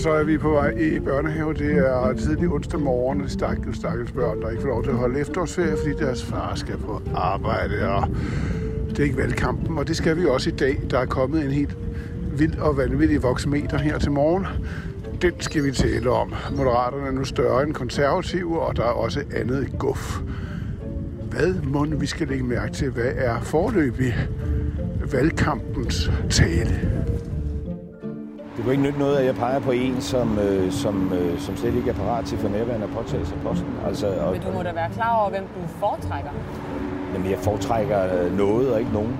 Så er vi på vej i børnehave. Det er tidlig onsdag morgen. Stakkels, stakkels børn, der ikke får lov til at holde efterårsferie, fordi deres far skal på arbejde. Og det er ikke valgkampen, og det skal vi også i dag. Der er kommet en helt vild og vanvittig voksmeter her til morgen. Den skal vi tale om. Moderaterne er nu større end konservative, og der er også andet guf. Hvad må vi skal lægge mærke til? Hvad er forløbig valgkampens tale? Det kunne ikke nytte noget, at jeg peger på en, som, øh, som, øh, som slet ikke er parat til for nærværende at påtage sig posten. Altså, og, Men du må da være klar over, hvem du foretrækker. jamen, jeg foretrækker øh, noget og ikke nogen.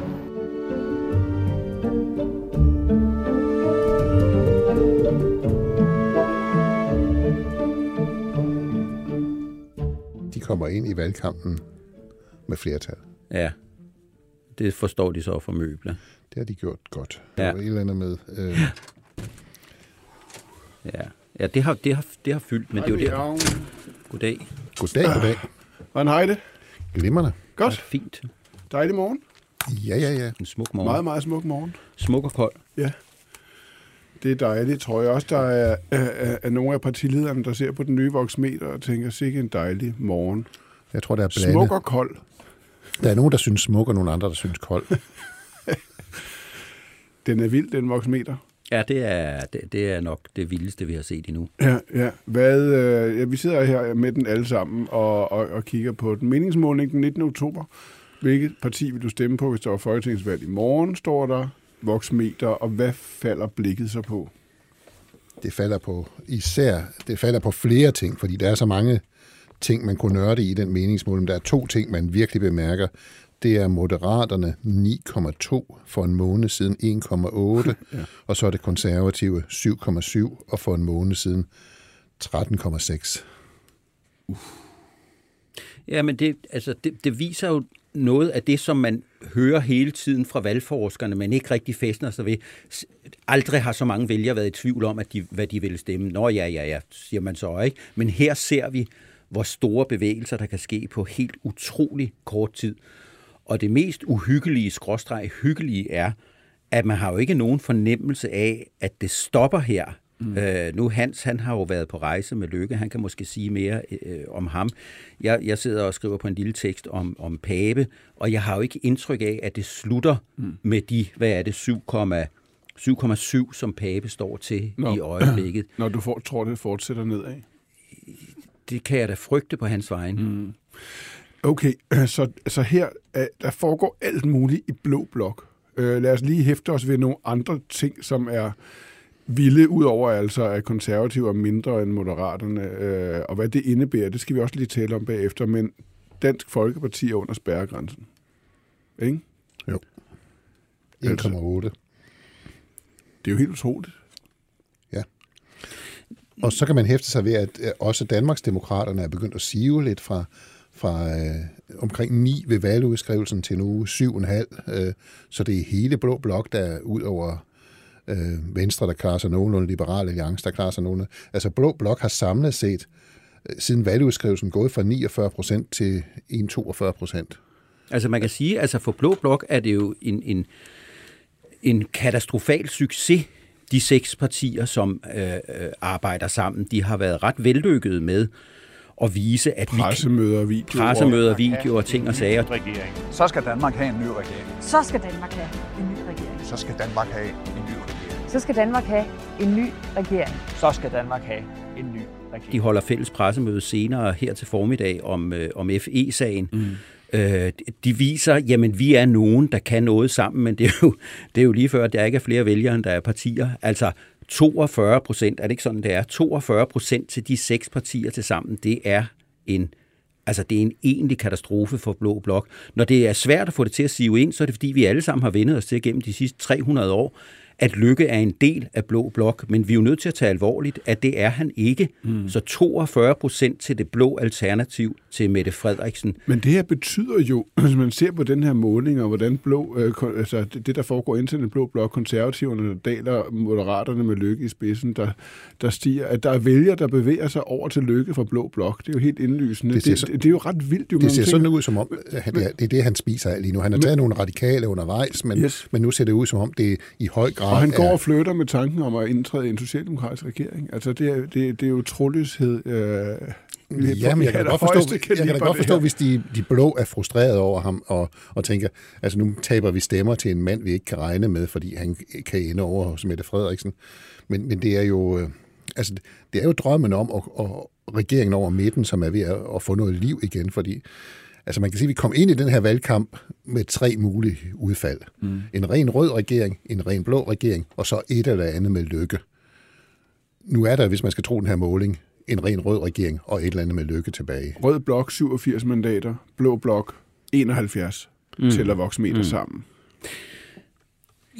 De kommer ind i valgkampen med flertal. Ja, det forstår de så for møbler. Det har de gjort godt. Det Ja. var et eller andet med... Øh, Ja, ja det, har, det, har, det har fyldt, men det er jo der. Goddag. goddag, goddag. Hvordan har I det? Glimrende. Godt. Fint. Dejlig morgen. Ja, ja, ja. En smuk morgen. Meget, meget smuk morgen. Smuk og kold. Ja. Det er dejligt, tror jeg også. Der er, er, er, er nogle af partilederne, der ser på den nye voksmeter og tænker, sikke en dejlig morgen. Jeg tror, der er blandet. Smuk og kold. Der er nogen, der synes smuk, og nogle andre, der synes kold. Den er vild, den voksmeter. Ja, det er, det, det er nok det vildeste, vi har set endnu. Ja, ja. Hvad, øh, ja, vi sidder her med den alle sammen og, og, og kigger på den. Meningsmåling den 19. oktober. Hvilket parti vil du stemme på, hvis der var folketingsvalg i morgen, står der voksmeter, og hvad falder blikket så på? Det falder på især, det falder på flere ting, fordi der er så mange ting, man kunne nørde i den meningsmåling. Der er to ting, man virkelig bemærker. Det er moderaterne 9,2 for en måned siden 1,8, ja. og så er det konservative 7,7 og for en måned siden 13,6. Ja, men det, altså, det, det viser jo noget af det, som man hører hele tiden fra valgforskerne, men ikke rigtig fæstner sig ved. Aldrig har så mange vælgere været i tvivl om, at de, hvad de vil stemme. Nå ja, ja, ja, siger man så ikke. Men her ser vi, hvor store bevægelser, der kan ske på helt utrolig kort tid. Og det mest uhyggelige, skråstreg hyggelige er, at man har jo ikke nogen fornemmelse af, at det stopper her. Mm. Øh, nu Hans, han har jo været på rejse med Lykke, han kan måske sige mere øh, om ham. Jeg, jeg sidder og skriver på en lille tekst om, om Pape, og jeg har jo ikke indtryk af, at det slutter mm. med de, hvad er det, 7,7, som Pape står til Nå. i øjeblikket. Når du får, tror, det fortsætter nedad. Det kan jeg da frygte på hans vegne. Mm. Okay, så, så her øh, der foregår alt muligt i blå blok. Øh, lad os lige hæfte os ved nogle andre ting, som er vilde, udover altså at konservative er mindre end moderaterne, øh, og hvad det indebærer, det skal vi også lige tale om bagefter, men Dansk Folkeparti er under spærregrænsen. Ikke? Jo. Altså- 1,8. Det er jo helt utroligt. Og så kan man hæfte sig ved, at også Danmarksdemokraterne er begyndt at sive lidt fra, fra øh, omkring 9 ved valgudskrivelsen til nu 7,5. Øh, så det er hele blå blok, der er ud over øh, Venstre, der klarer sig nogenlunde, Liberale Alliance, der klarer sig nogenlunde. Altså blå blok har samlet set øh, siden valgudskrivelsen gået fra 49 procent til 1,42 procent. Altså man kan sige, altså for Blå Blok er det jo en, en, en katastrofal succes, de seks partier, som øh, øh arbejder sammen. De har været ret vellykkede med at vise, at vi Pressemøder, videoer. pressemøder, videoer, ting og sager. regering. Så skal Danmark have en ny regering. Så skal Danmark have en ny regering. Så skal Danmark have en ny regering. Så skal Danmark have en ny regering. så skal Danmark have en ny regering. De holder fælles pressemøde senere her til formiddag om, øh, om FE-sagen. Mm. Øh, de viser, jamen vi er nogen, der kan noget sammen, men det er jo, det er jo lige før, at der ikke er flere vælgere, end der er partier. Altså 42 procent, er det ikke sådan, det er? 42 procent til de seks partier til sammen, det er en Altså, det er en egentlig katastrofe for Blå Blok. Når det er svært at få det til at sive ind, så er det, fordi vi alle sammen har vendet os til gennem de sidste 300 år, at Lykke er en del af Blå Blok, men vi er jo nødt til at tage alvorligt, at det er han ikke. Mm. Så 42 procent til det blå alternativ til Mette Frederiksen. Men det her betyder jo, hvis man ser på den her måling, og hvordan blå, øh, altså det, det, der foregår ind til den blå blok, konservativerne, der daler moderaterne med Lykke i spidsen, der, der stiger, at der er vælgere, der bevæger sig over til Lykke fra blå blok. Det er jo helt indlysende. Det, det, så, det, det er jo ret vildt. Jo, det ser sådan ud som om, at det er, det er det, han spiser lige nu. Han har taget men, nogle radikale undervejs, men, yes. men nu ser det ud som om, det i høj grad Og han går er... og flytter med tanken om at indtræde i en socialdemokratisk regering. Altså det er, det, det er jo troløshed. Øh, Ja, men jeg kan, godt forstå, jeg kan da godt forstå, hvis de, de blå er frustreret over ham og, og tænker, altså nu taber vi stemmer til en mand, vi ikke kan regne med, fordi han kan ende over hos Mette Frederiksen. Men, men det er jo øh, altså, det er jo drømmen om at, at regeringen over midten, som er ved at, at få noget liv igen, fordi altså man kan sige, at vi kom ind i den her valgkamp med tre mulige udfald. Mm. En ren rød regering, en ren blå regering, og så et eller andet med lykke. Nu er der, hvis man skal tro den her måling, en ren rød regering og et eller andet med lykke tilbage. Rød blok 87 mandater, blå blok 71 mm. til at vokse meter mm. sammen.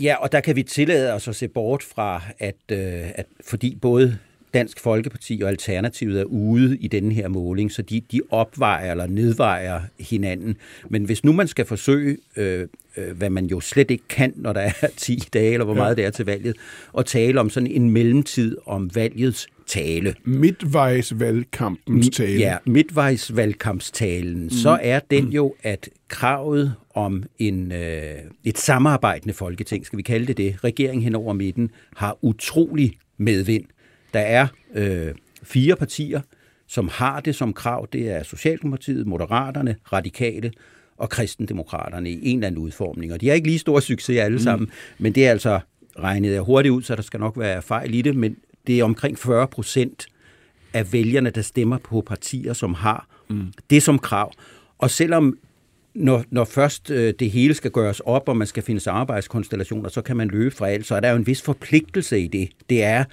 Ja, og der kan vi tillade os at se bort fra, at, øh, at fordi både Dansk Folkeparti og Alternativet er ude i denne her måling, så de, de opvejer eller nedvejer hinanden. Men hvis nu man skal forsøge, øh, øh, hvad man jo slet ikke kan, når der er 10 dage, eller hvor meget ja. det er til valget, og tale om sådan en mellemtid om valgets tale. Midtvejsvalgkampens tale. Ja, midtvejsvalgkampstalen. Mm. Så er den jo, at kravet om en, øh, et samarbejdende folketing, skal vi kalde det det, regering hen over midten, har utrolig medvind. Der er øh, fire partier, som har det som krav. Det er Socialdemokratiet, Moderaterne, Radikale og Kristendemokraterne i en eller anden udformning. Og de har ikke lige stor succes alle mm. sammen, men det er altså regnet jeg hurtigt ud, så der skal nok være fejl i det, men det er omkring 40 procent af vælgerne, der stemmer på partier, som har mm. det som krav. Og selvom når, når først øh, det hele skal gøres op, og man skal finde samarbejdskonstellationer, så kan man løbe fra alt, så er der jo en vis forpligtelse i det. Det er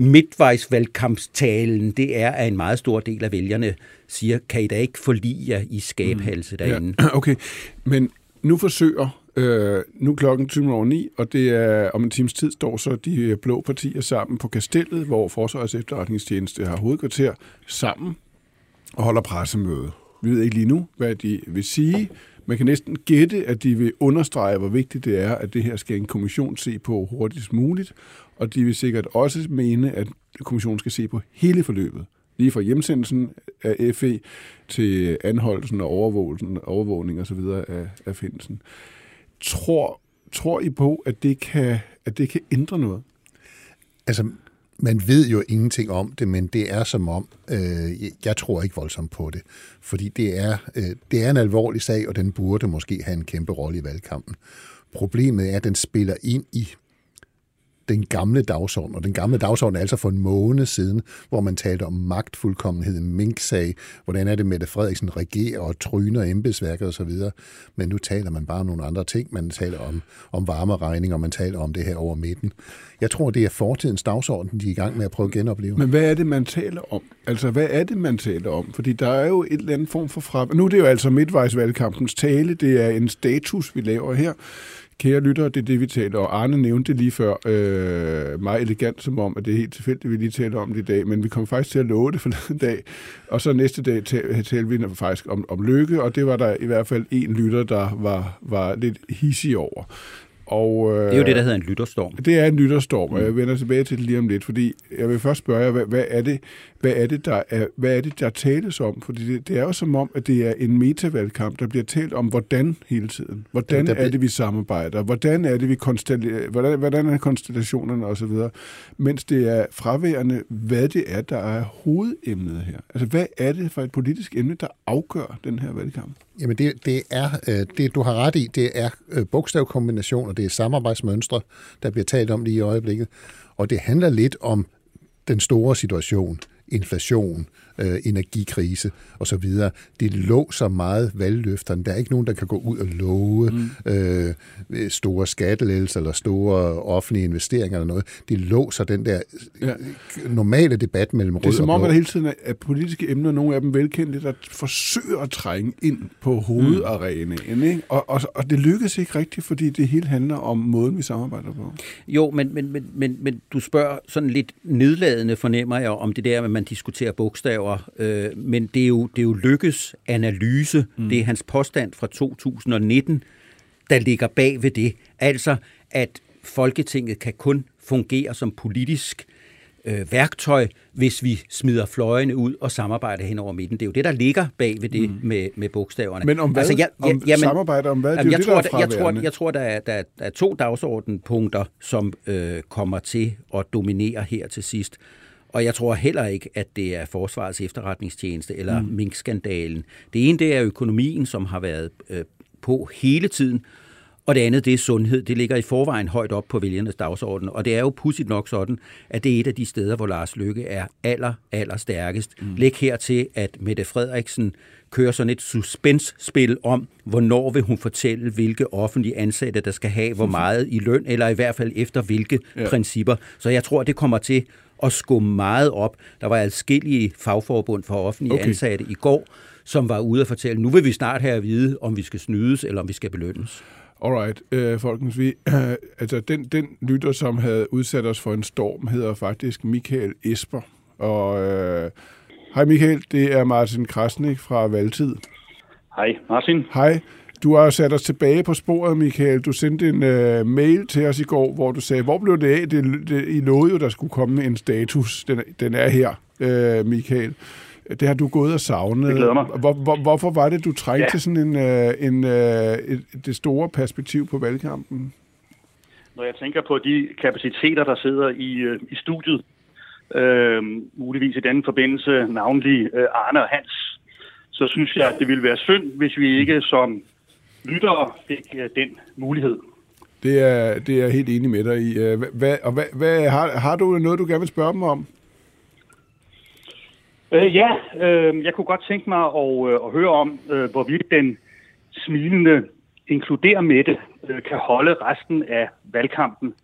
midtvejsvalgkampstalen, det er, at en meget stor del af vælgerne siger, kan I da ikke forlige jer i skabhalse mm. derinde? Ja, okay, men nu forsøger Øh, nu klokken 20 over 9, og det er om en times tid står så de blå partier sammen på Kastellet, hvor Forsvarets efterretningstjeneste har hovedkvarter sammen og holder pressemøde. Vi ved ikke lige nu, hvad de vil sige. Man kan næsten gætte, at de vil understrege, hvor vigtigt det er, at det her skal en kommission se på hurtigst muligt, og de vil sikkert også mene, at kommissionen skal se på hele forløbet. Lige fra hjemsendelsen af FE til anholdelsen og overvågning, overvågning osv. af, af findelsen. Tror, tror I på, at det, kan, at det kan ændre noget? Altså, man ved jo ingenting om det, men det er som om, øh, jeg tror ikke voldsomt på det, fordi det er, øh, det er en alvorlig sag, og den burde måske have en kæmpe rolle i valgkampen. Problemet er, at den spiller ind i den gamle dagsorden, og den gamle dagsorden er altså for en måned siden, hvor man talte om magtfuldkommenhed, Mink-sag, hvordan er det med, Frederiksen regerer og tryner embedsværket osv., men nu taler man bare om nogle andre ting, man taler om, om varmeregning, og man taler om det her over midten. Jeg tror, det er fortidens dagsorden, de er i gang med at prøve at genopleve. Men hvad er det, man taler om? Altså, hvad er det, man taler om? Fordi der er jo et eller andet form for fra... Nu er det jo altså midtvejsvalgkampens tale, det er en status, vi laver her. Kære lyttere, det er det, vi taler om. Arne nævnte lige før, øh, meget elegant, som om, at det er helt tilfældigt, vi lige taler om det i dag, men vi kom faktisk til at love det for den dag, og så næste dag øh, talte vi faktisk om, om lykke, og det var der i hvert fald en lytter, der var, var lidt hissig over. Og, øh, det er jo det, der hedder en lytterstorm. Det er en lytterstorm, og jeg vender tilbage til det lige om lidt, fordi jeg vil først spørge jer, hvad, hvad, er, det, hvad, er, det, der er, hvad er det, der tales om? Fordi det, det er jo som om, at det er en metavalgkamp, der bliver talt om, hvordan hele tiden. Hvordan ja, er det, vi samarbejder? Hvordan er det, vi konsteller, hvordan, hvordan er konstellationerne osv.? Mens det er fraværende, hvad det er, der er hovedemnet her. Altså, hvad er det for et politisk emne, der afgør den her valgkamp? Jamen, det, det er, øh, det du har ret i, det er øh, bogstavkombinationer, det er samarbejdsmønstre, der bliver talt om lige i øjeblikket. Og det handler lidt om den store situation, inflation, øh, energikrise osv. Det låser meget valgløfterne. Der er ikke nogen, der kan gå ud og love mm. øh, store skattelettelser eller store offentlige investeringer eller noget. Det låser den der ja. normale debat mellem rød Det er som og om, blå. at der hele tiden er politiske emner, nogle af dem velkendte, der forsøger at trænge ind på hovedarenaen. Ikke? Og, og, og det lykkes ikke rigtigt, fordi det hele handler om måden, vi samarbejder på. Jo, men, men, men, men, men du spørger sådan lidt nedladende, fornemmer jeg, om det der, at man diskuterer bogstaver. Øh, men det er, jo, det er jo Lykkes analyse. Mm. Det er hans påstand fra 2019, der ligger bag ved det. Altså, at Folketinget kan kun fungere som politisk øh, værktøj, hvis vi smider fløjene ud og samarbejder hen over midten. Det er jo det, der ligger bag ved det mm. med, med bogstaverne. Men om hvad? Altså, jeg, jeg, om samarbejde om hvad? Det jamen, jo jeg, det, tror, der er jeg, tror, jeg tror, der er, der, er, der er to dagsordenpunkter, som øh, kommer til at dominere her til sidst. Og jeg tror heller ikke, at det er Forsvarets efterretningstjeneste eller mm. Mink-skandalen. Det ene, det er økonomien, som har været øh, på hele tiden, og det andet, det er sundhed. Det ligger i forvejen højt op på vælgernes dagsorden. Og det er jo pudsigt nok sådan, at det er et af de steder, hvor Lars Løkke er aller, aller stærkest. Mm. Læg her til, at Mette Frederiksen kører sådan et suspenspil om, hvornår vil hun fortælle, hvilke offentlige ansatte, der skal have hvor meget i løn, eller i hvert fald efter hvilke ja. principper. Så jeg tror, det kommer til at skumme meget op. Der var adskillige fagforbund for offentlige okay. ansatte i går, som var ude at fortælle, nu vil vi snart have at vide, om vi skal snydes, eller om vi skal belønnes. Alright, øh, folkens, vi, øh, altså den, den lytter, som havde udsat os for en storm, hedder faktisk Michael Esper. Og øh, hej Michael, det er Martin Krasnik fra Valtid. Hej Martin. Hej. Du har sat os tilbage på sporet, Michael. Du sendte en øh, mail til os i går, hvor du sagde, hvor blev det af? Det, det, I lovede jo, der skulle komme en status. Den, den er her, øh, Michael. Det har du gået og savnet. Det glæder mig. Hvor, hvor, hvorfor var det, du trængte Ja. til sådan en, øh, en, øh, et, det store perspektiv på valgkampen? Når jeg tænker på de kapaciteter, der sidder i, øh, i studiet, øh, muligvis i denne forbindelse navnlig øh, Arne og Hans, så synes jeg, at det ville være synd, hvis vi ikke som lyttere fik øh, den mulighed. Det er, det er jeg helt enig med dig i. Øh, Hvad, og hvad, hvad, har, har du noget, du gerne vil spørge dem om? Øh, ja, øh, jeg kunne godt tænke mig at, øh, at høre om, øh, hvorvidt den smilende inkluderer Mette øh, kan holde resten af valgkampen.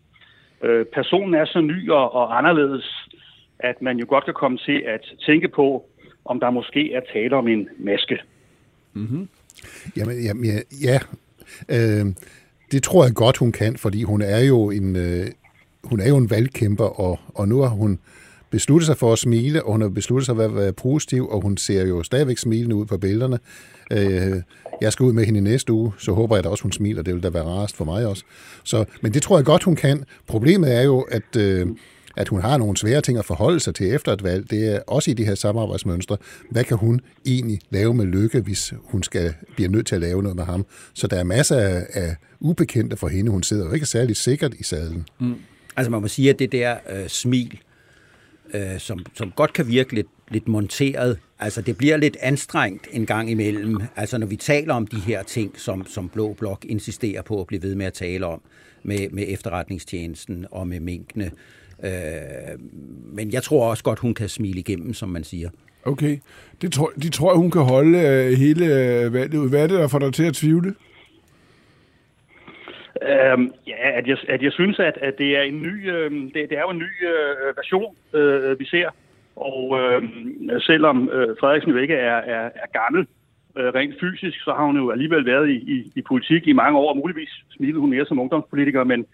Øh, personen er så ny og, og anderledes, at man jo godt kan komme til at tænke på, om der måske er tale om en maske. Jamen, jamen ja, ja. Øh, det tror jeg godt, hun kan, fordi hun er jo en, øh, hun er jo en valgkæmper, og, og nu har hun besluttet sig for at smile, og hun har besluttet sig for at være positiv, og hun ser jo stadigvæk smilende ud på billederne. Øh, jeg skal ud med hende i næste uge, så håber jeg da også, hun smiler. Det vil da være rarest for mig også. Så, men det tror jeg godt, hun kan. Problemet er jo, at, øh, at hun har nogle svære ting at forholde sig til efter et valg. Det er også i de her samarbejdsmønstre. Hvad kan hun egentlig lave med Lykke, hvis hun skal bliver nødt til at lave noget med ham? Så der er masser af, af ubekendte for hende. Hun sidder jo ikke særlig sikkert i sadlen. Mm. Altså man må sige, at det der øh, smil, øh, som, som godt kan virke lidt, lidt monteret, altså det bliver lidt anstrengt en gang imellem. Altså når vi taler om de her ting, som, som Blå Blok insisterer på at blive ved med at tale om, med, med efterretningstjenesten og med minkene. Øh, men jeg tror også godt, hun kan smile igennem, som man siger. Okay. Det tror, de tror, hun kan holde øh, hele øh, valget ud. Hvad er det, der får dig til at tvivle? Øhm, ja, at jeg, at jeg synes, at, at det er en ny, øh, det, det er jo en ny øh, version, øh, vi ser. Og øh, selvom øh, Frederiksen jo ikke er, er, er gammel øh, rent fysisk, så har hun jo alligevel været i, i, i politik i mange år, og muligvis smilede hun mere som ungdomspolitiker, men,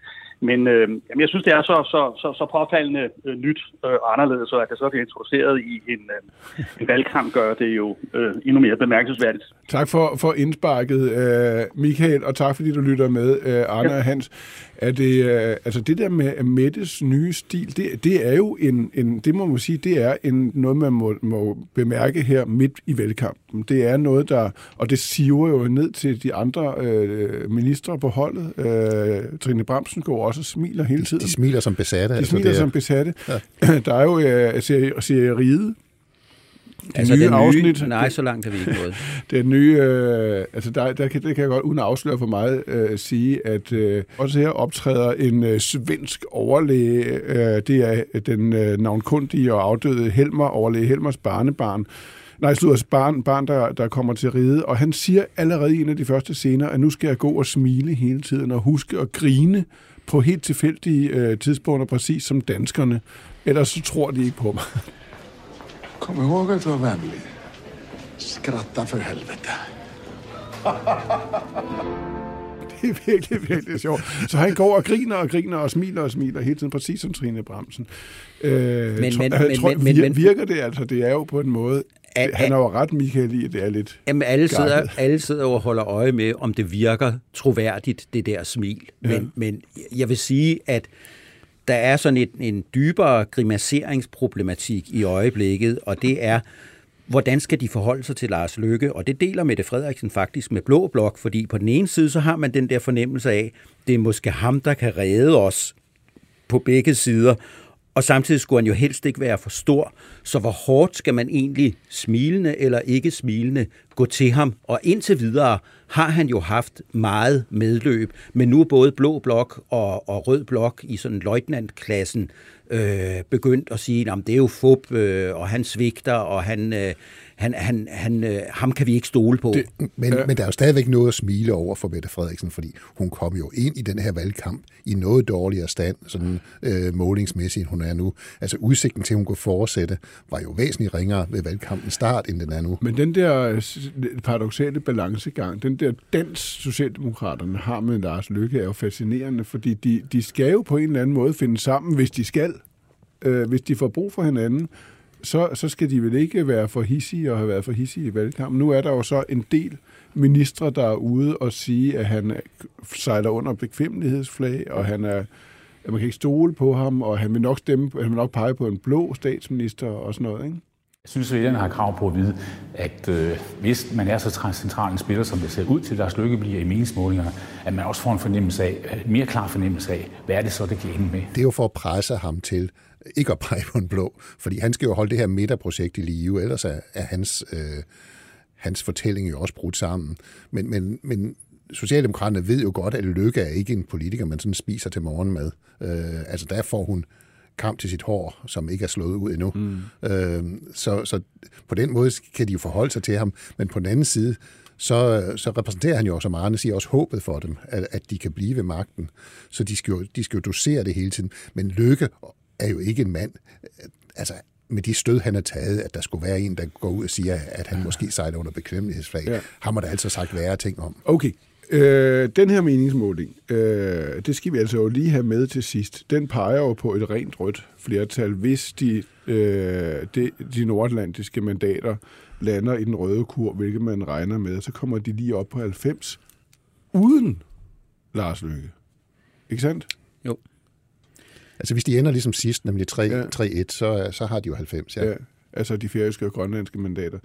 men øh, jamen, jeg synes, det er så, så, så, så påfaldende øh, nyt øh, og anderledes, at det så bliver introduceret i en, øh, en valgkamp, gør det jo øh, endnu mere bemærkelsesværdigt. Tak for, for indsparket, øh, Michael, og tak fordi du lytter med, øh, Arne og Hans. Er det, øh, altså det der med Mettes nye stil, det, det er jo en, en, det må man sige, det er en, noget, man må, må bemærke her midt i valgkampen. Det er noget, der, og det siver jo ned til de andre øh, ministre på holdet. Øh, Trine Bramsen går også og smiler hele tiden. De smiler som besatte. De altså, smiler det er- som besatte. Ja. Der er jo øh, serie, serie Ride, Det Altså, nye den nye- afsnit. nej, så langt er vi ikke nået. Den nye, øh, altså der, der kan, det kan jeg godt, uden at afsløre for meget, øh, sige, at øh, også her optræder en øh, svensk overlæge. Øh, det er den øh, navnkundige og afdøde Helmer, overlæge Helmers barnebarn. Nej, slutter barn, barn der, der kommer til ride, og han siger allerede i en af de første scener, at nu skal jeg gå og smile hele tiden og huske at grine på helt tilfældige øh, tidspunkter, præcis som danskerne. Ellers så tror de ikke på mig. Kom ihåg att vara vänlig. Skratta för helvete. Det er virkelig, virkelig sjovt. Så han går og griner og griner og smiler og smiler hele tiden, præcis som Trine Bramsen. Øh, Men- men- jeg men- tror, men- men- vir- men- virker det altså? Det er jo på en måde... At- han har jo ret, Michael, i, at det er lidt... Jamen, alle sidder, alle sidder og holder øje med, om det virker troværdigt, det der smil. Men, ja. men jeg vil sige, at der er sådan et, en dybere grimaseringsproblematik i øjeblikket, og det er, hvordan skal de forholde sig til Lars Løkke? Og det deler Mette Frederiksen faktisk med Blå Blok, fordi på den ene side, så har man den der fornemmelse af, det er måske ham, der kan redde os på begge sider, og samtidig skulle han jo helst ikke være for stor. Så hvor hårdt skal man egentlig, smilende eller ikke smilende, gå til ham? Og indtil videre har han jo haft meget medløb, men nu er både Blå Blok og, og Rød Blok i sådan løjtnantklassen øh, begyndt at sige, at det er jo fup, øh, og han svigter, og han, øh, han, han, han, øh, ham kan vi ikke stole på. Det, Men, men der er jo stadigvæk noget at smile over for Mette Frederiksen, fordi hun kom jo ind i den her valgkamp i noget dårligere stand, sådan øh, målingsmæssigt, end hun er nu. Altså udsigten til, at hun kunne fortsætte, var jo væsentligt ringere ved valgkampens start, end den er nu. Men den der øh, paradoxale balancegang, den der dans, Socialdemokraterne har med Lars Lykke, er jo fascinerende, fordi de, de skal jo på en eller anden måde finde sammen, hvis de skal. Øh, hvis de får brug for hinanden, så, så skal de vel ikke være for hissige og have været for hissige i valgkampen. Nu er der jo så en del ministre, der er ude og sige, at han sejler under bekvemmelighedsflag, og han er, at man kan ikke stole på ham, og han vil nok stemme, han vil nok pege på en blå statsminister og sådan noget, ikke? Jeg synes, at vælgerne har krav på at vide, at øh, hvis man er så tra- central en spiller, som det ser ud til, Lars Lykke bliver i meningsmålingerne, at man også får en fornemmelse af, en mere klar fornemmelse af, hvad er det så, det kan ende med. Det er jo for at presse ham til ikke at pege på en blå, fordi han skal jo holde det her midterprojekt i live, ellers er, er hans, øh, hans fortælling jo også brudt sammen. Men, men, men Socialdemokraterne ved jo godt, at Lykke er ikke en politiker, man sådan spiser til morgenmad. Øh, altså der får hun kamp til sit hår, som ikke er slået ud endnu. Mm. Øh, så, så på den måde kan de jo forholde sig til ham, men på den anden side, så, så repræsenterer han jo, som Arne siger, også håbet for dem, at, at de kan blive ved magten. Så de skal, jo, de skal jo dosere det hele tiden. Men Lykke er jo ikke en mand, altså med de stød, han har taget, at der skulle være en, der går ud og siger, at han måske sejler under bekvemmelighedsflag. Ja. Har der altså sagt værre ting om. Okay. Øh, den her meningsmåling, øh, det skal vi altså jo lige have med til sidst. Den peger jo på et rent rødt flertal, hvis de, øh, de, de nordatlantiske mandater lander i den røde kur, hvilket man regner med, så kommer de lige op på 90, uden Lars Løkke. Ikke sandt? Jo. Altså hvis de ender ligesom sidst, nemlig 3, ja. 3-1, så, så har de jo 90, ja. ja altså de færøske og grønlandske mandater.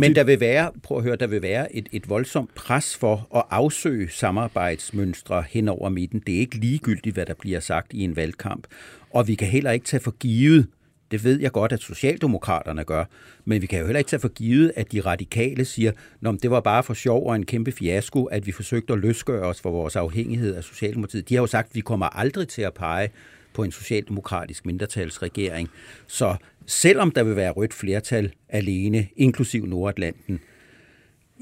Men, der vil være, prøv at høre, der vil være et, et voldsomt pres for at afsøge samarbejdsmønstre hen over midten. Det er ikke ligegyldigt, hvad der bliver sagt i en valgkamp. Og vi kan heller ikke tage for givet, det ved jeg godt, at Socialdemokraterne gør, men vi kan jo heller ikke tage for givet, at de radikale siger, at det var bare for sjov og en kæmpe fiasko, at vi forsøgte at løsgøre os for vores afhængighed af Socialdemokratiet. De har jo sagt, at vi kommer aldrig til at pege på en socialdemokratisk mindretalsregering. Så selvom der vil være rødt flertal alene, inklusiv Nordatlanten,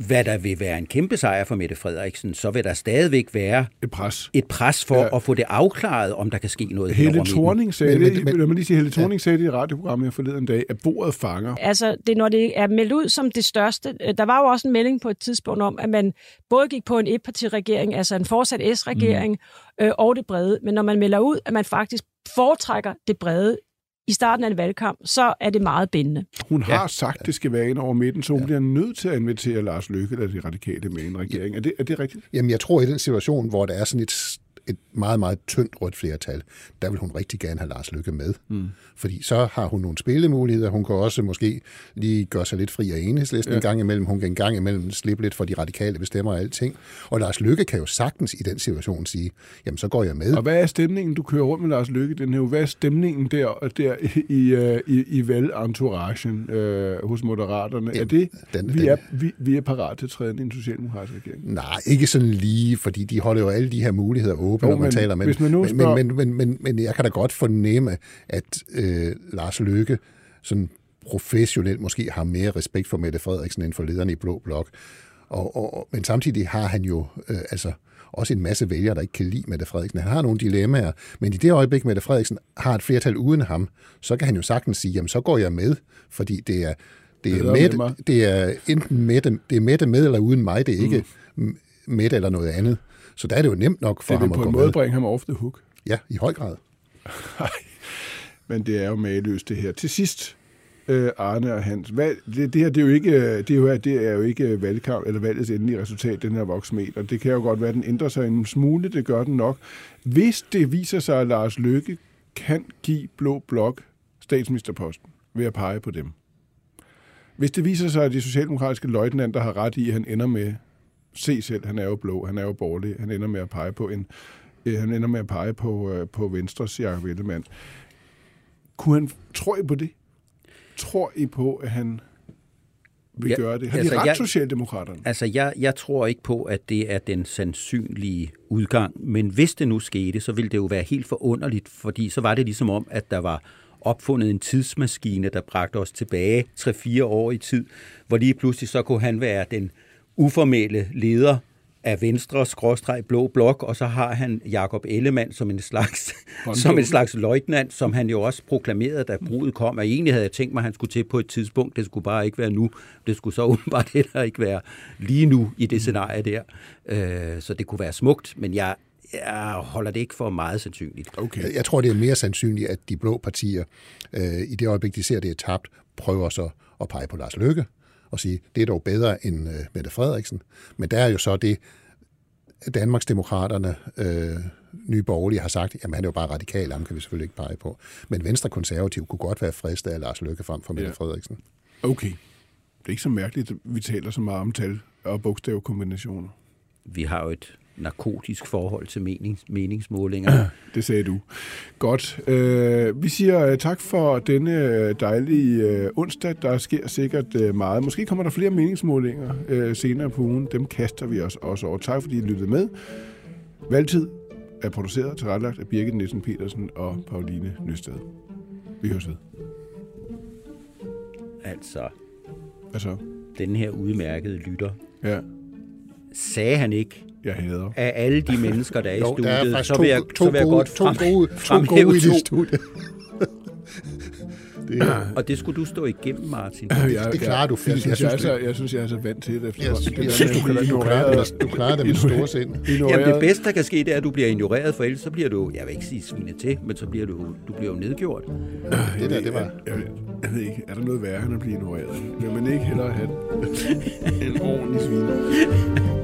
hvad der vil være en kæmpe sejr for Mette Frederiksen, så vil der stadigvæk være et pres, et pres for Ja. ja. at få det afklaret, om der kan ske noget Helle. Thorning sagde Men- men, men- lad mig lige sige, Helle Thorning sagde det i radioprogrammet her forleden dag, at bordet fanger. Altså, det, når det er meldt ud som det største. øh, Der var jo også en melding på et tidspunkt om, at man både gik på en etpartiregering, altså en fortsat S-regering, mm. øh, og det brede. Men når man melder ud, at man faktisk foretrækker det brede i starten af en valgkamp, så er det meget bindende. Hun har sagt, at det skal være ind over midten, så hun bliver nødt til at invitere Lars Løkke eller de radikale med i en regering. Er det, er det rigtigt? Jamen, jeg tror i den situation, hvor der er sådan et, et meget, meget tyndt rødt flertal, der vil hun rigtig gerne have Lars Lykke med. Mm. Fordi så har hun nogle spillemuligheder. Hun kan også måske lige gøre sig lidt fri af enhedslisten ja. en gang imellem. Hun kan en gang imellem slippe lidt for de radikale bestemmer og alting. Og Lars Lykke kan jo sagtens i den situation sige, jamen så går jeg med. Og hvad er stemningen? Du kører rundt med Lars Lykke den her Hvad er stemningen der, der i, øh, i, i valgentouragen øh, hos Moderaterne? Ja, er det, den, vi, den, er, vi, vi er parat til at træde ind i en socialdemokratisk regering? Nej, ikke sådan lige, fordi de holder jo alle de her muligheder åbne, jo, når man men, taler med hvis man nu men, spørger... men, men, men, men, men jeg kan da godt fornemme, at øh, Lars Løkke sådan professionelt måske har mere respekt for Mette Frederiksen end for lederne i Blå Blok. Og, og, men samtidig har han jo øh, altså også en masse vælgere, der ikke kan lide Mette Frederiksen. Han har nogle dilemmaer, men i det øjeblik, Mette Frederiksen har et flertal uden ham, så kan han jo sagtens sige, jamen så går jeg med, fordi det er, det er, det er, med, det er enten Mette, det er Mette med eller uden mig, det er ikke mm. Mette eller noget andet. Så der er det jo nemt nok for det ham at med. Det vil på en måde bringe ham off the hook. Ja, i høj grad. Men det er jo maløst det her. Til sidst, øh, Arne og Hans, hvad, det, det her det er jo ikke, det er jo, det er jo ikke valgkamp, eller valgets endelige resultat, den her voksmeter. Det kan jo godt være, at den ændrer sig en smule, det gør den nok. Hvis det viser sig, at Lars Løkke kan give Blå Blok statsministerposten ved at pege på dem. Hvis det viser sig, at de socialdemokratiske løjtnanter har ret i, at han ender med se selv, han er jo blå, han er jo borgerlig, han ender med at pege på en øh, han ender med at pege på, øh, på Venstres Jacob Ellemann. Kunne han, tror I på det? Tror I på, at han vil ja, gøre det? Har altså, de ret, jeg, Socialdemokraterne? Altså, jeg, jeg tror ikke på, at det er den sandsynlige udgang. Men hvis det nu skete, så ville det jo være helt forunderligt, fordi så var det ligesom om, at der var opfundet en tidsmaskine, der bragte os tilbage 3-4 år i tid, hvor lige pludselig så kunne han være den uformelle leder af Venstre skråstreg blå blok, og så har han Jakob Ellemann som en slags, som en slags løjtnant, som han jo også proklamerede, da brudet kom, og egentlig havde jeg tænkt mig, at han skulle til på et tidspunkt. Det skulle bare ikke være nu. Det skulle så åbenbart heller ikke være lige nu i det scenarie der. Øh, så det kunne være smukt, men jeg, jeg holder det ikke for meget sandsynligt. Okay. Jeg tror, det er mere sandsynligt, at de blå partier, øh, i det øjeblik, de ser, det er tabt, prøver så at pege på Lars Løkke, og sige, det er dog bedre end øh, Mette Frederiksen. Men der er jo så det, Danmarksdemokraterne, øh, Nye Borgerlige har sagt, jamen han er jo bare radikal, ham kan vi selvfølgelig ikke pege på. Men Venstre Konservativ kunne godt være fristet af Lars Løkke frem for Mette ja. Frederiksen. Okay. Det er ikke så mærkeligt, at vi taler så meget om tal og bogstavkombinationer. Vi har jo et narkotisk forhold til menings, meningsmålinger. Det sagde du. Godt. Øh, vi siger øh, tak for denne øh, dejlige øh, onsdag. Der sker sikkert meget. Måske kommer der flere meningsmålinger øh, senere på ugen. Dem kaster vi os også over. Tak fordi I lyttede med. Valgtid er produceret og tilrettelagt af Birgit Nielsen Petersen og Pauline Nysted. Vi høres ved. Altså. Hvad så? Den her udmærkede lytter. Ja. Sagde han ikke, jeg hader. Af alle de mennesker, der er i jo, studiet, er så vil jeg, to, så vil jeg gode, godt frem, to gode, to gode i det studie. det er... Og det skulle du stå igennem, Martin. Ja, det klarer du fint. Jeg synes, jeg, jeg, jeg, synes, jeg er så vant til det. Efter jeg, jeg, jeg synes, du, kan, du, klarer det, du klarer det med store sind. Jamen, det bedste, der kan ske, det er, at du bliver ignoreret, for ellers så bliver du, jeg vil ikke sige svine til, men så bliver du, du bliver jo nedgjort. Det der, det var... Jeg, jeg ved ikke, er der noget værre end at blive ignoreret? Vil man ikke hellere have en ordentlig svine?